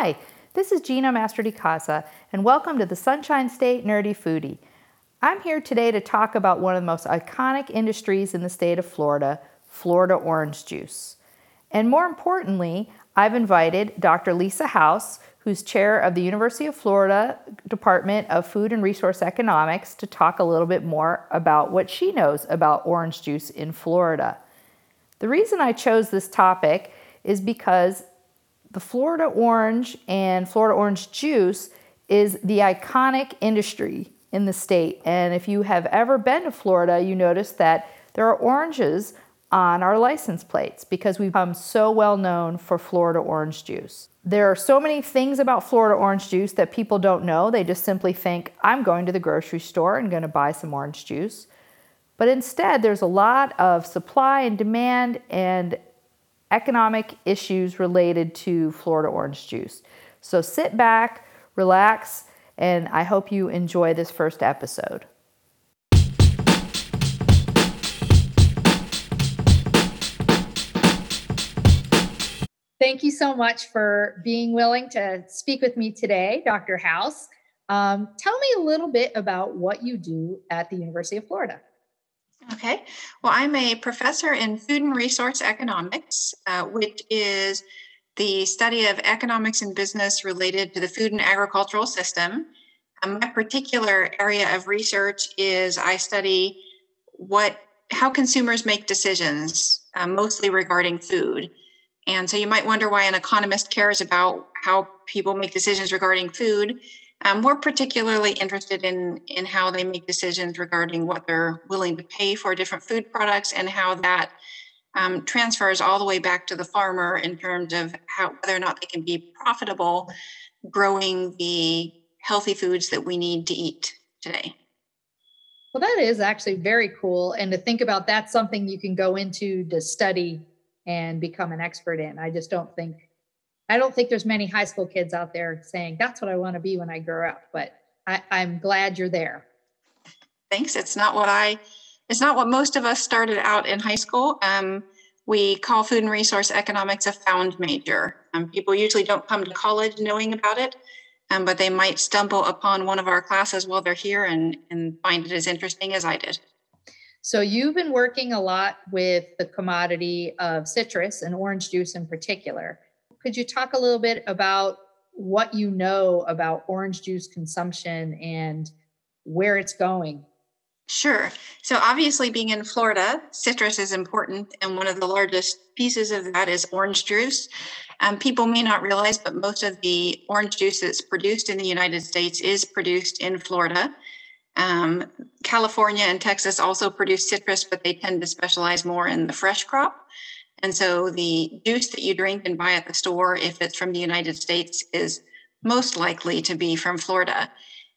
Hi, this is Gina Mastrodicasa, and welcome to the Sunshine State Nerdy Foodie. I'm here today to talk about one of the most iconic industries in the state of Florida, Florida orange juice. And more importantly, I've invited Dr. Lisa House, who's chair of the University of Florida Department of Food and Resource Economics, to talk a little bit more about what she knows about orange juice in Florida. The reason I chose this topic is because the Florida orange and Florida orange juice is the iconic industry in the state. And if you have ever been to Florida, you notice that there are oranges on our license plates because we've become so well known for Florida orange juice. There are so many things about Florida orange juice that people don't know. They just simply think, I'm going to the grocery store and going to buy some orange juice. But instead, there's a lot of supply and demand and economic issues related to Florida orange juice. So sit back, relax, and I hope you enjoy this first episode. Thank you so much for being willing to speak with me today, Dr. House. Um, tell me a little bit about what you do at the University of Florida. Okay. Well, I'm a professor in food and resource economics, uh, which is the study of economics and business related to the food and agricultural system. Um, my particular area of research is I study what how consumers make decisions, uh, mostly regarding food. And so you might wonder why an economist cares about how people make decisions regarding food. Um, we're particularly interested in in how they make decisions regarding what they're willing to pay for different food products and how that um, transfers all the way back to the farmer in terms of how whether or not they can be profitable growing the healthy foods that we need to eat today. Well, that is actually very cool. And to think about that's something you can go into to study and become an expert in. I just don't think I don't think there's many high school kids out there saying that's what I want to be when I grow up. But I, I'm glad you're there. Thanks. It's not what I. It's not what most of us started out in high school. Um, we call food and resource economics a found major. Um, people usually don't come to college knowing about it, um, but they might stumble upon one of our classes while they're here and, and find it as interesting as I did. So you've been working a lot with the commodity of citrus and orange juice in particular. Could you talk a little bit about what you know about orange juice consumption and where it's going? Sure. So, obviously, being in Florida, citrus is important, and one of the largest pieces of that is orange juice. Um, people may not realize, but most of the orange juice that's produced in the United States is produced in Florida. Um, California and Texas also produce citrus, but they tend to specialize more in the fresh crop. And so the juice that you drink and buy at the store, if it's from the United States, is most likely to be from Florida.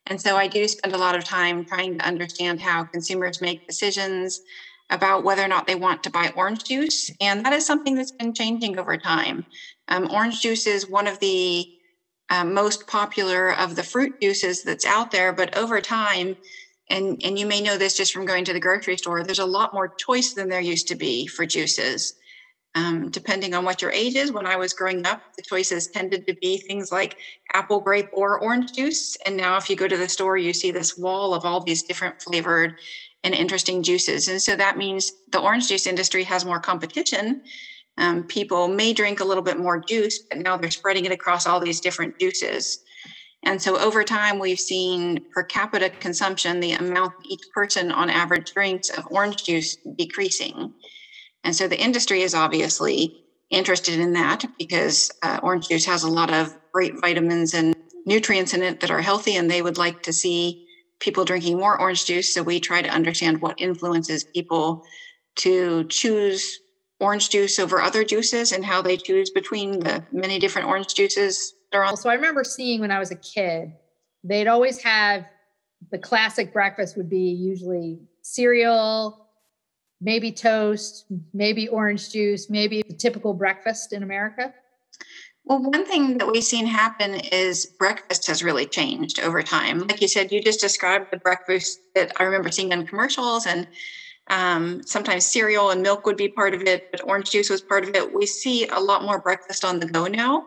And so I do spend a lot of time trying to understand how consumers make decisions about whether or not they want to buy orange juice. And that is something that's been changing over time. Um, orange juice is one of the uh, most popular of the fruit juices that's out there, but over time, and, and you may know this just from going to the grocery store, there's a lot more choice than there used to be for juices. Um, depending on what your age is, when I was growing up, the choices tended to be things like apple, grape, or orange juice. And now, if you go to the store, you see this wall of all these different flavored and interesting juices. And so that means the orange juice industry has more competition. Um, people may drink a little bit more juice, but now they're spreading it across all these different juices. And so over time, we've seen per capita consumption, the amount each person on average drinks of orange juice decreasing. And so the industry is obviously interested in that because uh, orange juice has a lot of great vitamins and nutrients in it that are healthy, and they would like to see people drinking more orange juice. So we try to understand what influences people to choose orange juice over other juices and how they choose between the many different orange juices they're on. So I remember seeing when I was a kid, they'd always have the classic breakfast would be usually cereal, maybe toast, maybe orange juice, maybe the typical breakfast in America? Well, one thing that we've seen happen is breakfast has really changed over time. Like you said, you just described the breakfast that I remember seeing in commercials, and um, sometimes cereal and milk would be part of it, but orange juice was part of it. We see a lot more breakfast on the go now.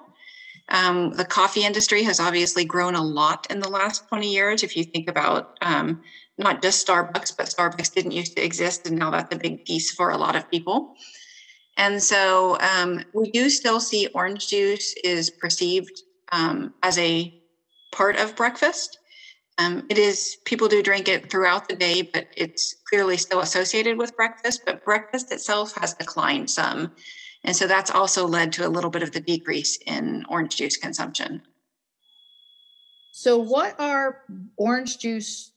Um, the coffee industry has obviously grown a lot in the last 20 years. If you think about um, not just Starbucks, but Starbucks didn't used to exist, and now that's a big piece for a lot of people. And so um, we do still see orange juice is perceived um, as a part of breakfast. Um, it is, people do drink it throughout the day, but it's clearly still associated with breakfast. But breakfast itself has declined some. And so that's also led to a little bit of the decrease in orange juice consumption. So, what are orange juice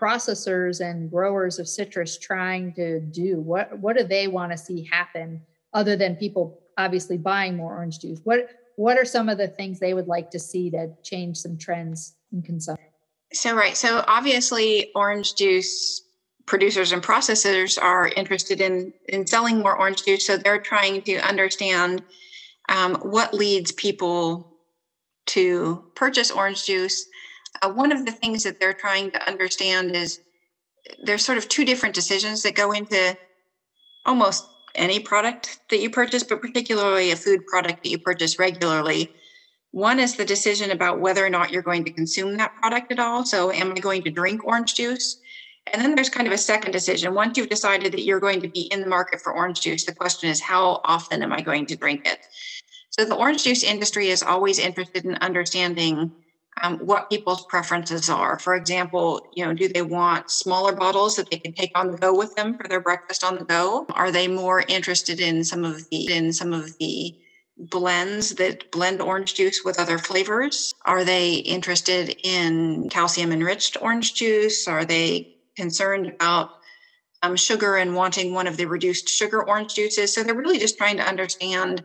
processors and growers of citrus trying to do? What, what do they want to see happen other than people obviously buying more orange juice? What, what are some of the things they would like to see to change some trends in consumption? So, right. So, obviously, orange juice producers and processors are interested in, in selling more orange juice. So, they're trying to understand um, what leads people to purchase orange juice. Uh, one of the things that they're trying to understand is there's sort of two different decisions that go into almost any product that you purchase, but particularly a food product that you purchase regularly. One is the decision about whether or not you're going to consume that product at all. So, am I going to drink orange juice? And then there's kind of a second decision. Once you've decided that you're going to be in the market for orange juice, the question is, how often am I going to drink it? So, the orange juice industry is always interested in understanding um, what people's preferences are. For example, you know, do they want smaller bottles that they can take on the go with them for their breakfast on the go? Are they more interested in some of the in some of the blends that blend orange juice with other flavors? Are they interested in calcium enriched orange juice? Are they concerned about um, sugar and wanting one of the reduced sugar orange juices? So they're really just trying to understand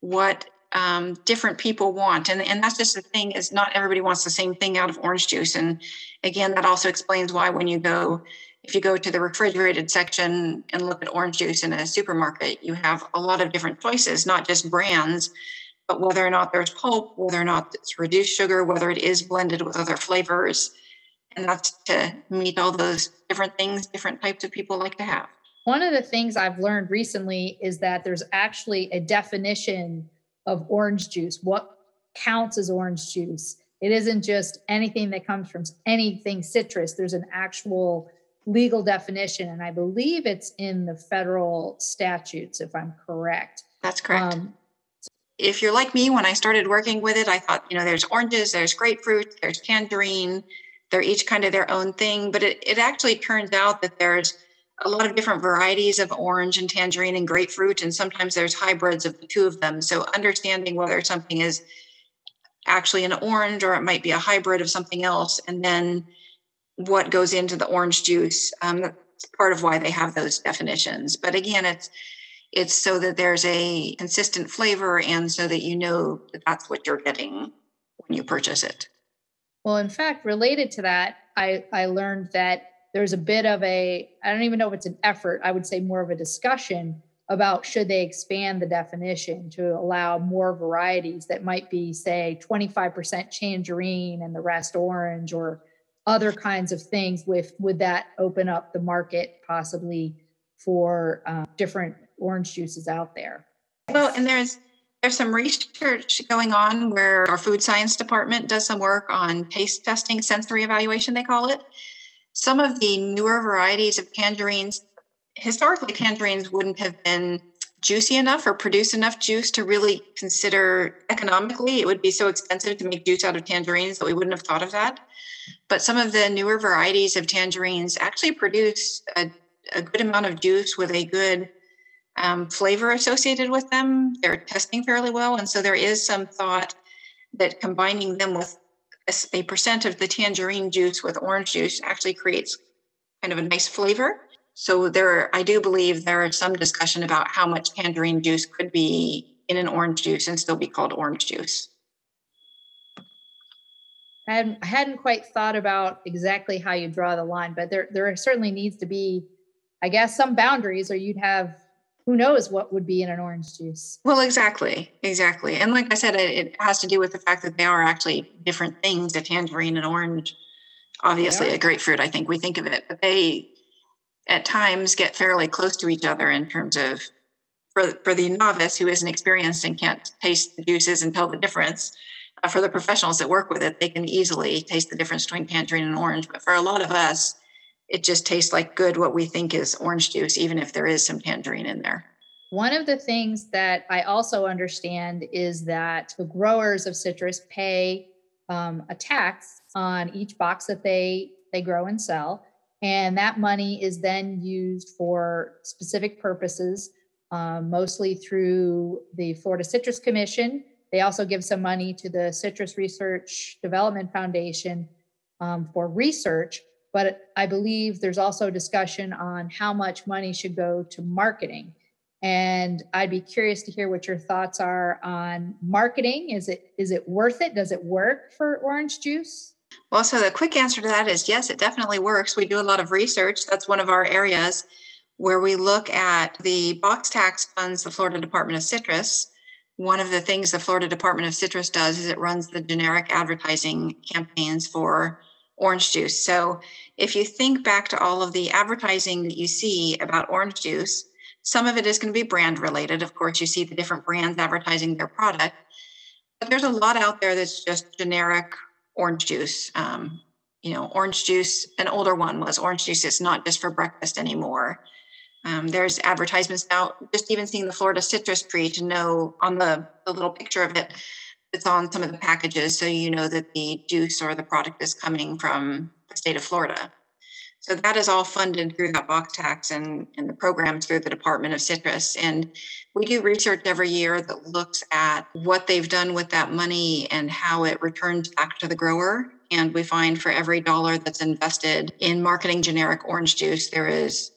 what um, different people want. And, and that's just the thing is not everybody wants the same thing out of orange juice. And again, that also explains why when you go if you go to the refrigerated section and look at orange juice in a supermarket, you have a lot of different choices, not just brands, but whether or not there's pulp, whether or not it's reduced sugar, whether it is blended with other flavors. And that's to meet all those different things different types of people like to have. One of the things I've learned recently is that there's actually a definition of orange juice. What counts as orange juice? It isn't just anything that comes from anything citrus. There's an actual legal definition, and I believe it's in the federal statutes, if I'm correct. That's correct. Um, if you're like me, when I started working with it, I thought, you know, there's oranges, there's grapefruit, there's tangerine. They're each kind of their own thing. But it, it actually turns out that there's a lot of different varieties of orange and tangerine and grapefruit. And sometimes there's hybrids of the two of them. So understanding whether something is actually an orange or it might be a hybrid of something else. And then what goes into the orange juice. Um, that's part of why they have those definitions. But again, it's it's so that there's a consistent flavor and so that you know that that's what you're getting when you purchase it. Well, in fact, related to that, I, I learned that there's a bit of a, I don't even know if it's an effort, I would say more of a discussion about should they expand the definition to allow more varieties that might be, say, 25% tangerine and the rest orange or other kinds of things with would that open up the market possibly for um, different orange juices out there? Well and there's there's some research going on where our food science department does some work on taste testing sensory evaluation they call it some of the newer varieties of tangerines historically tangerines wouldn't have been juicy enough or produce enough juice to really consider economically it would be so expensive to make juice out of tangerines that we wouldn't have thought of that but some of the newer varieties of tangerines actually produce a, a good amount of juice with a good um, flavor associated with them. They're testing fairly well. And so there is some thought that combining them with a, percent of the tangerine juice with orange juice actually creates kind of a nice flavor. So there, I do believe there is some discussion about how much tangerine juice could be in an orange juice and still be called orange juice. I hadn't, I hadn't quite thought about exactly how you draw the line, but there there certainly needs to be, I guess, some boundaries, or you'd have who knows what would be in an orange juice. Well, exactly, exactly, and like I said, it, it has to do with the fact that they are actually different things. A tangerine and orange, obviously, a grapefruit. I think we think of it, but they at times get fairly close to each other in terms of for for the novice who isn't experienced and can't taste the juices and tell the difference uh, for the professionals that work with it, they can easily taste the difference between tangerine and orange. But for a lot of us, it just tastes like good what we think is orange juice, even if there is some tangerine in there. One of the things that I also understand is that the growers of citrus pay um, a tax on each box that they they grow and sell, and that money is then used for specific purposes, um, mostly through the Florida Citrus Commission. They also give some money to the Citrus Research Development Foundation um, for research, but I believe there's also discussion on how much money should go to marketing. And I'd be curious to hear what your thoughts are on marketing. Is it is it worth it? Does it work for orange juice? Well, so the quick answer to that is yes, it definitely works. We do a lot of research. That's one of our areas where we look at the box tax funds the Florida Department of Citrus. One of the things the Florida Department of Citrus does is it runs the generic advertising campaigns for orange juice. So if you think back to all of the advertising that you see about orange juice, some of it is going to be brand related. Of course, you see the different brands advertising their product, but there's a lot out there that's just generic orange juice. Um, you know, orange juice, an older one was orange juice is not just for breakfast anymore. Um, there's advertisements now, just even seeing the Florida citrus tree to know on the, the little picture of it that's on some of the packages so you know that the juice or the product is coming from the state of Florida. So that is all funded through that box tax and, and the programs through the Department of Citrus. And we do research every year that looks at what they've done with that money and how it returns back to the grower. And we find for every dollar that's invested in marketing generic orange juice, there is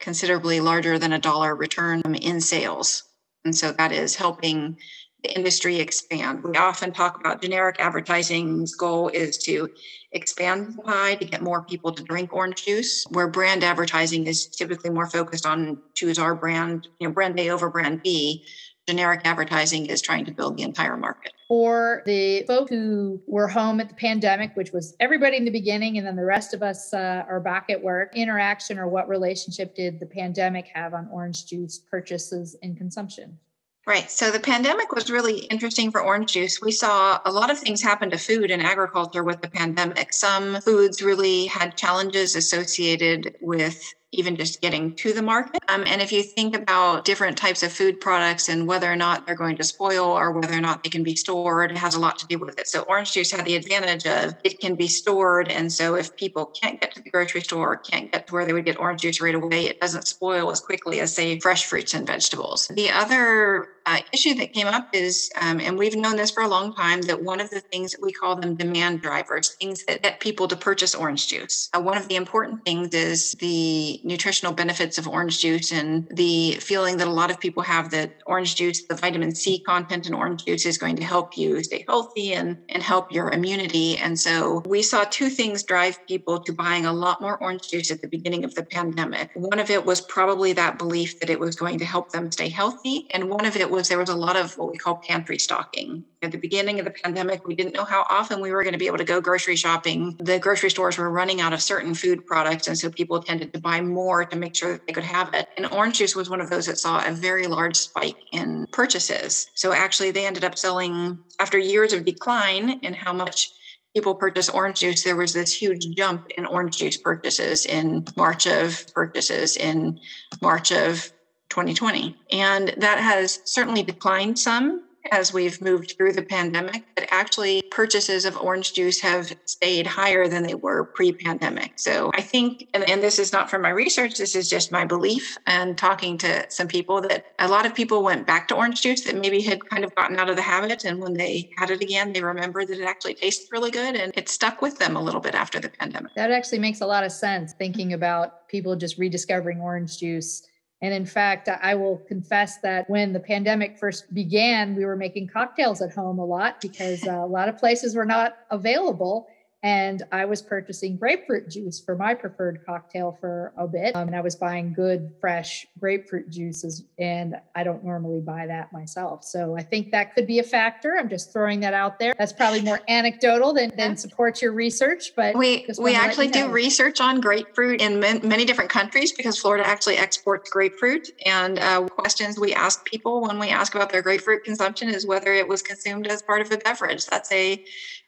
considerably larger than a dollar return in sales. And so that is helping the industry expand. We often talk about generic advertising's goal is to expand the pie to get more people to drink orange juice, where brand advertising is typically more focused on choose our brand, you know, brand A over brand B. Generic advertising is trying to build the entire market. For the folks who were home at the pandemic, which was everybody in the beginning, and then the rest of us uh, are back at work, interaction or what relationship did the pandemic have on orange juice purchases and consumption? Right. So the pandemic was really interesting for orange juice. We saw a lot of things happen to food and agriculture with the pandemic. Some foods really had challenges associated with even just getting to the market. Um, and if you think about different types of food products and whether or not they're going to spoil or whether or not they can be stored, it has a lot to do with it. So orange juice had the advantage of it can be stored. And so if people can't get to the grocery store or can't get to where they would get orange juice right away, it doesn't spoil as quickly as say fresh fruits and vegetables. The other uh, issue that came up is, um, and we've known this for a long time, that one of the things that we call them demand drivers, things that get people to purchase orange juice. Uh, one of the important things is the nutritional benefits of orange juice and the feeling that a lot of people have that orange juice, the vitamin C content in orange juice is going to help you stay healthy and, and help your immunity. And so we saw two things drive people to buying a lot more orange juice at the beginning of the pandemic. One of it was probably that belief that it was going to help them stay healthy. And one of it was there was a lot of what we call pantry stocking. At the beginning of the pandemic, we didn't know how often we were going to be able to go grocery shopping. The grocery stores were running out of certain food products. And so people tended to buy more to make sure that they could have it. And orange juice was one of those that saw a very large spike in purchases. So actually, they ended up selling after years of decline in how much people purchase orange juice, there was this huge jump in orange juice purchases in March of purchases in March of 2020. And that has certainly declined some as we've moved through the pandemic, but actually purchases of orange juice have stayed higher than they were pre pandemic. So I think, and, and, this is not from my research, this is just my belief and talking to some people that a lot of people went back to orange juice that maybe had kind of gotten out of the habit. And when they had it again, they remembered that it actually tastes really good and it stuck with them a little bit after the pandemic. That actually makes a lot of sense thinking about people just rediscovering orange juice and in fact, I will confess that when the pandemic first began, we were making cocktails at home a lot because uh, a lot of places were not available. And I was purchasing grapefruit juice for my preferred cocktail for a bit. Um, and I was buying good, fresh grapefruit juices, and I don't normally buy that myself. So I think that could be a factor. I'm just throwing that out there. That's probably more anecdotal than, than supports your research, but we we actually do research on grapefruit in many different countries because Florida actually exports grapefruit. And uh, questions we ask people when we ask about their grapefruit consumption is whether it was consumed as part of a beverage. That's a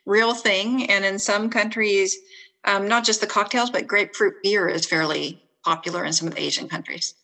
real thing. And in some countries, um, not just the cocktails, but grapefruit beer is fairly popular in some of the Asian countries.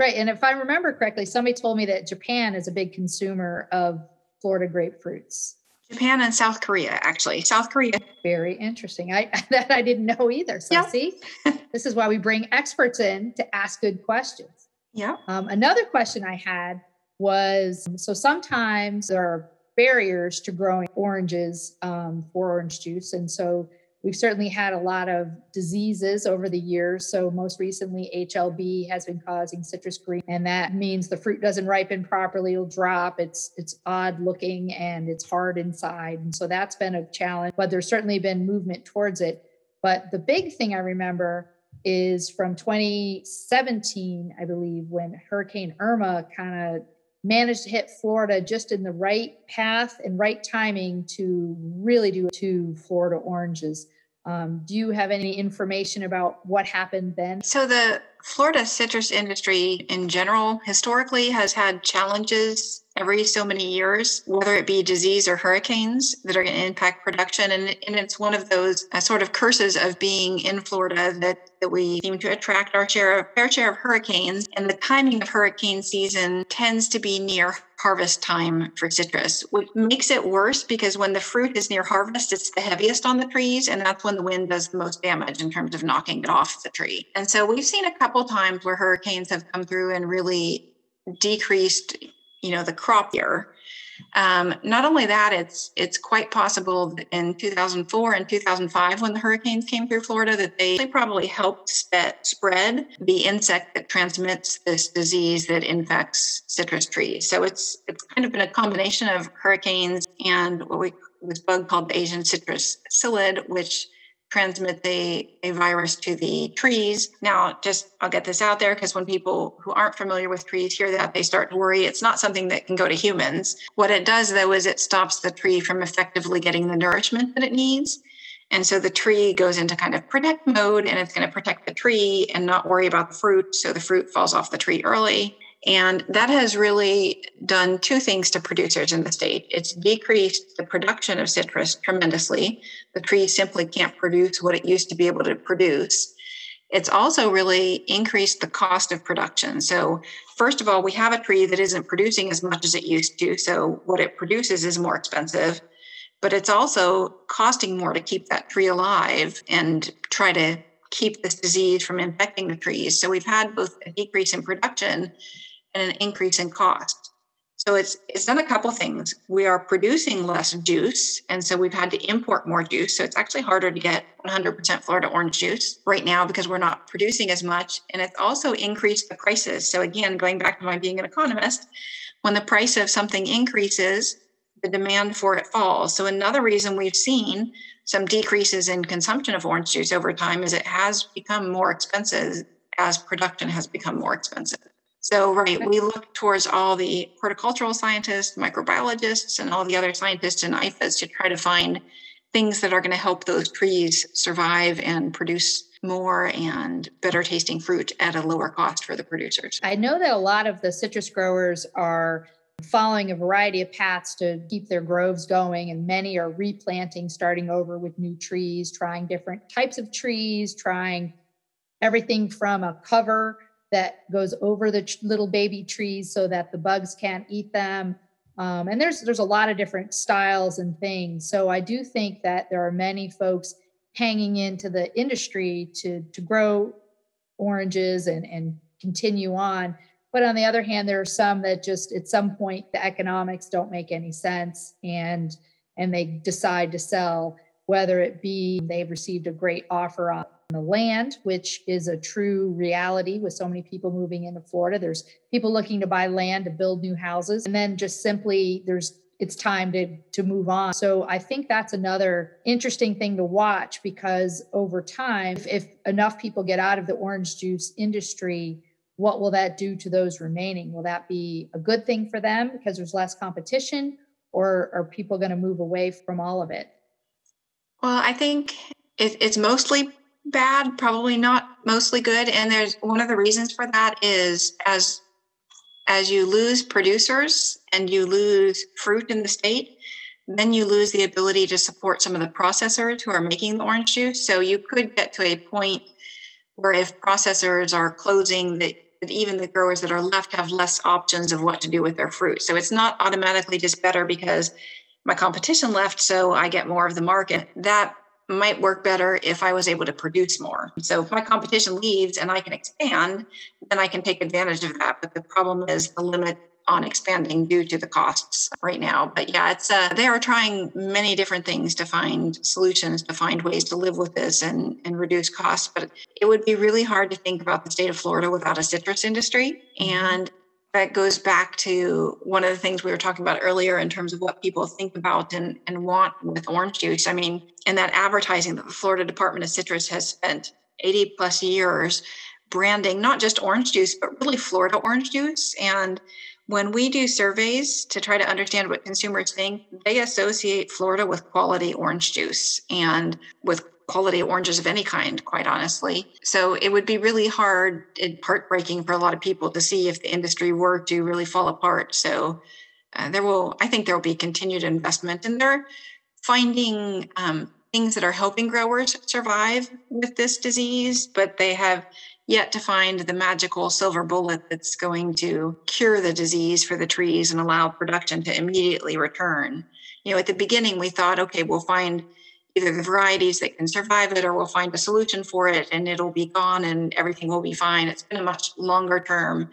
Right. And if I remember correctly, somebody told me that Japan is a big consumer of Florida grapefruits. Japan and South Korea, actually. South Korea. Very interesting. I that I didn't know either. So yeah. see, this is why we bring experts in to ask good questions. Yeah. Um, another question I had was so sometimes there are barriers to growing oranges um, for orange juice. And so we've certainly had a lot of diseases over the years. So most recently, HLB has been causing citrus green, and that means the fruit doesn't ripen properly. It'll drop. It's it's odd looking and it's hard inside, and so that's been a challenge. But there's certainly been movement towards it. But the big thing I remember is from 2017, I believe, when Hurricane Irma kind of managed to hit Florida just in the right path and right timing to really do to Florida oranges. Um, do you have any information about what happened then? So, the Florida citrus industry in general historically has had challenges every so many years, whether it be disease or hurricanes that are going to impact production. And, and it's one of those uh, sort of curses of being in Florida that, that we seem to attract our share of fair share of hurricanes. And the timing of hurricane season tends to be near harvest time for citrus, which makes it worse because when the fruit is near harvest, it's the heaviest on the trees. And that's when the wind does the most damage in terms of knocking it off the tree. And so we've seen a couple times where hurricanes have come through and really decreased you know the crop year. Um, not only that it's it's quite possible in 2004 and 2005 when the hurricanes came through florida that they, probably helped spread the insect that transmits this disease that infects citrus trees. So it's it's kind of been a combination of hurricanes and what we this bug called the asian citrus psyllid which transmit the a virus to the trees. Now, just I'll get this out there because when people who aren't familiar with trees hear that, they start to worry. It's not something that can go to humans. What it does, though, is it stops the tree from effectively getting the nourishment that it needs. And so the tree goes into kind of protect mode and it's going to protect the tree and not worry about the fruit. So the fruit falls off the tree early. And that has really done two things to producers in the state. It's decreased the production of citrus tremendously. The tree simply can't produce what it used to be able to produce. It's also really increased the cost of production. So, first of all, we have a tree that isn't producing as much as it used to. So, what it produces is more expensive, but it's also costing more to keep that tree alive and try to keep this disease from infecting the trees. So, we've had both a decrease in production and an increase in cost. So it's it's done a couple things. We are producing less juice, and so we've had to import more juice. So it's actually harder to get 100% Florida orange juice right now because we're not producing as much. And it's also increased the prices. So again, going back to my being an economist, when the price of something increases, the demand for it falls. So another reason we've seen some decreases in consumption of orange juice over time is it has become more expensive as production has become more expensive. So, right, we look towards all the horticultural scientists, microbiologists, and all the other scientists in IFAS to try to find things that are going to help those trees survive and produce more and better tasting fruit at a lower cost for the producers. I know that a lot of the citrus growers are following a variety of paths to keep their groves going, and many are replanting, starting over with new trees, trying different types of trees, trying everything from a cover that goes over the little baby trees so that the bugs can't eat them. Um, and there's there's a lot of different styles and things. So I do think that there are many folks hanging into the industry to to grow oranges and and continue on. But on the other hand, there are some that just at some point the economics don't make any sense and and they decide to sell, whether it be they've received a great offer on the land, which is a true reality with so many people moving into Florida. There's people looking to buy land to build new houses. And then just simply there's it's time to to move on. So I think that's another interesting thing to watch because over time, if, if enough people get out of the orange juice industry, what will that do to those remaining? Will that be a good thing for them because there's less competition, or are people going to move away from all of it? Well, I think it, it's mostly bad, probably not mostly good. And there's one of the reasons for that is as as you lose producers and you lose fruit in the state, then you lose the ability to support some of the processors who are making the orange juice. So you could get to a point where if processors are closing, that, that even the growers that are left have less options of what to do with their fruit. So it's not automatically just better because my competition left, so I get more of the market. That might work better if I was able to produce more. So if my competition leaves and I can expand, then I can take advantage of that. But the problem is the limit on expanding due to the costs right now. But yeah, it's uh, they are trying many different things to find solutions, to find ways to live with this and and reduce costs. But it would be really hard to think about the state of Florida without a citrus industry. And that goes back to one of the things we were talking about earlier in terms of what people think about and, and want with orange juice. I mean, and that advertising that the Florida Department of Citrus has spent 80 plus years branding not just orange juice, but really Florida orange juice. And when we do surveys to try to understand what consumers think, they associate Florida with quality orange juice and with quality oranges of any kind, quite honestly. So it would be really hard and heartbreaking for a lot of people to see if the industry were to really fall apart. So uh, there will, I think there will be continued investment and they're finding um, things that are helping growers survive with this disease, but they have yet to find the magical silver bullet that's going to cure the disease for the trees and allow production to immediately return. You know, at the beginning, we thought, okay, we'll find either the varieties that can survive it or we'll find a solution for it and it'll be gone and everything will be fine. It's been a much longer term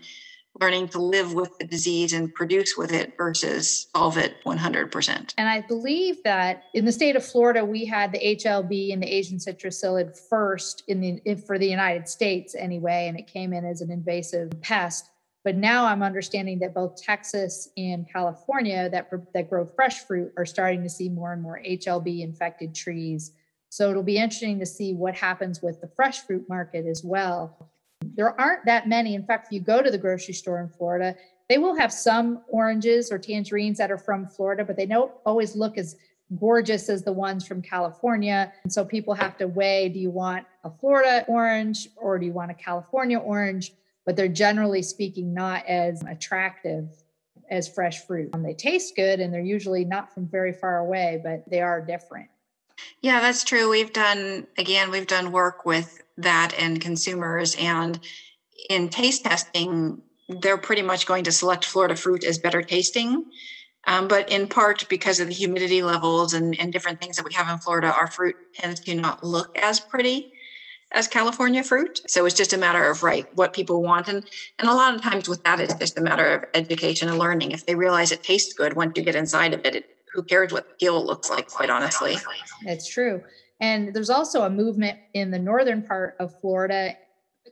learning to live with the disease and produce with it versus solve it 100%. And I believe that in the state of Florida, we had the HLB and the Asian citrus psyllid first in the for the United States anyway, and it came in as an invasive pest. But now I'm understanding that both Texas and California that, that grow fresh fruit are starting to see more and more HLB infected trees. So it'll be interesting to see what happens with the fresh fruit market as well. There aren't that many. In fact, if you go to the grocery store in Florida, they will have some oranges or tangerines that are from Florida, but they don't always look as gorgeous as the ones from California. And so people have to weigh do you want a Florida orange or do you want a California orange? But they're generally speaking not as attractive as fresh fruit. Um, they taste good and they're usually not from very far away, but they are different. Yeah, that's true. We've done, again, we've done work with that and consumers. And in taste testing, they're pretty much going to select Florida fruit as better tasting. Um, but in part because of the humidity levels and, and different things that we have in Florida, our fruit tends to not look as pretty as California fruit. So it's just a matter of right what people want, and and a lot of times with that, it's just a matter of education and learning. If they realize it tastes good once you get inside of it, it who cares what the peel looks like? Quite honestly, it's true. And there's also a movement in the northern part of Florida,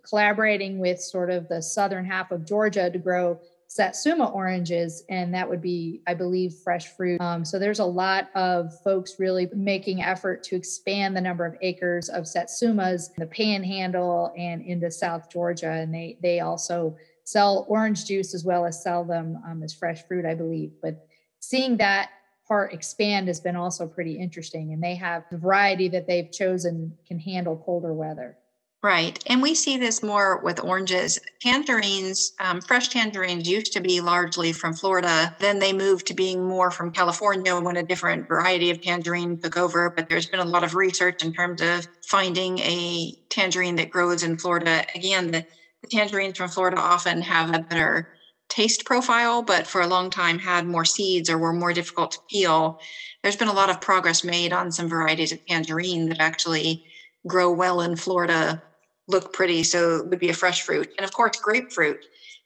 collaborating with sort of the southern half of Georgia to grow satsuma oranges, and that would be, I believe, fresh fruit. Um, so there's a lot of folks really making effort to expand the number of acres of satsumas, in the Panhandle and into South Georgia, and they they also sell orange juice as well as sell them um, as fresh fruit, I believe. But seeing that part expand has been also pretty interesting, and they have the variety that they've chosen can handle colder weather. Right. And we see this more with oranges. Tangerines, um, fresh tangerines used to be largely from Florida. Then they moved to being more from California when a different variety of tangerine took over. But there's been a lot of research in terms of finding a tangerine that grows in Florida. Again, the, the tangerines from Florida often have a better taste profile, but for a long time had more seeds or were more difficult to peel. There's been a lot of progress made on some varieties of tangerine that actually grow well in Florida look pretty. So it would be a fresh fruit. And of course, grapefruit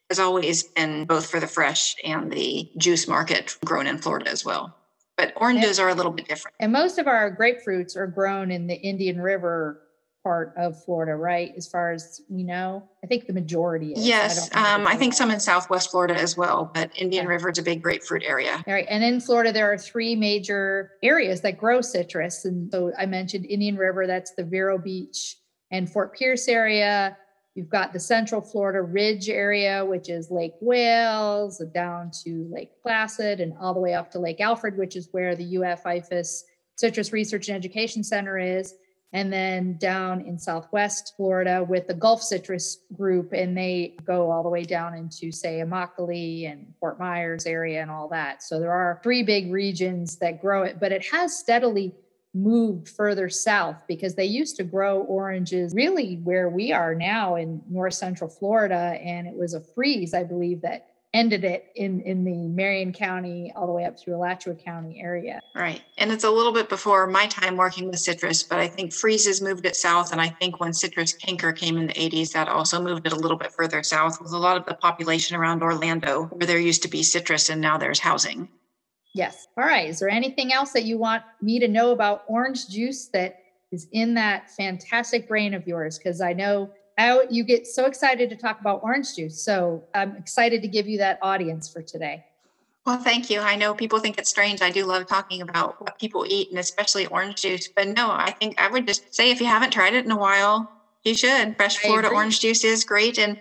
has always been both for the fresh and the juice market grown in Florida as well. But oranges and, are a little bit different. And most of our grapefruits are grown in the Indian River part of Florida, right? As far as we know, I think the majority is. Yes, I, um, I think some in Southwest Florida as well, but Indian okay. River is a big grapefruit area. All right, and in Florida there are three major areas that grow citrus, and so I mentioned Indian River. That's the Vero Beach and Fort Pierce area. You've got the Central Florida Ridge area, which is Lake Wales, down to Lake Placid, and all the way up to Lake Alfred, which is where the UF IFAS Citrus Research and Education Center is. And then down in Southwest Florida with the Gulf Citrus Group, and they go all the way down into, say, Immokalee and Fort Myers area and all that. So there are three big regions that grow it, but it has steadily moved further south because they used to grow oranges really where we are now in north central Florida. And it was a freeze, I believe, that ended it in in the Marion County all the way up through Alachua County area. Right. And it's a little bit before my time working with citrus, but I think freezes moved it south and I think when citrus canker came in the 80s that also moved it a little bit further south with a lot of the population around Orlando where there used to be citrus and now there's housing. Yes. All right. Is there anything else that you want me to know about orange juice that is in that fantastic brain of yours because I know I, you get so excited to talk about orange juice. So I'm excited to give you that audience for today. Well, thank you. I know people think it's strange. I do love talking about what people eat and especially orange juice. But no, I think I would just say if you haven't tried it in a while, you should. Fresh Florida orange juice is great. And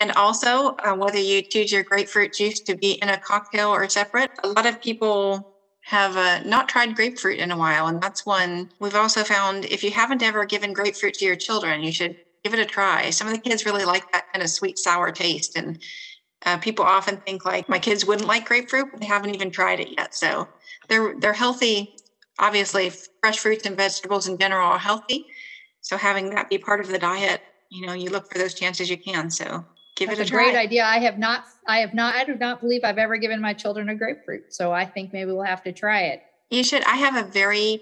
and also, uh, whether you choose your grapefruit juice to be in a cocktail or separate, a lot of people have uh, not tried grapefruit in a while. And that's one we've also found if you haven't ever given grapefruit to your children, you should give it a try. Some of the kids really like that kind of sweet sour taste, and uh, people often think like my kids wouldn't like grapefruit, but they haven't even tried it yet. So they're they're healthy. Obviously, fresh fruits and vegetables in general are healthy. So having that be part of the diet, you know, you look for those chances you can. So give That's it a, a great idea. I have not, I have not, I do not believe I've ever given my children a grapefruit. So I think maybe we'll have to try it. You should. I have a very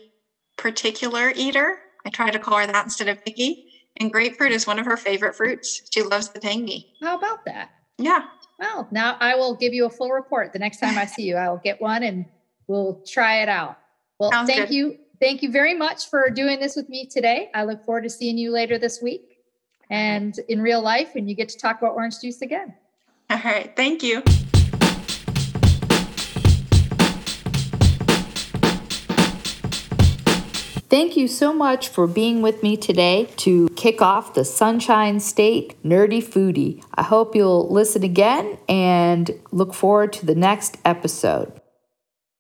particular eater. I try to call her that instead of picky. And grapefruit is one of her favorite fruits. She loves the tangy. How about that? Yeah. Well, now I will give you a full report the next time I see you. I will get one and we'll try it out. Well, Sounds thank good. you. Thank you very much for doing this with me today. I look forward to seeing you later this week and in real life, and you get to talk about orange juice again. All right. Thank you. Thank you so much for being with me today to kick off the Sunshine State Nerdy Foodie. I hope you'll listen again and look forward to the next episode.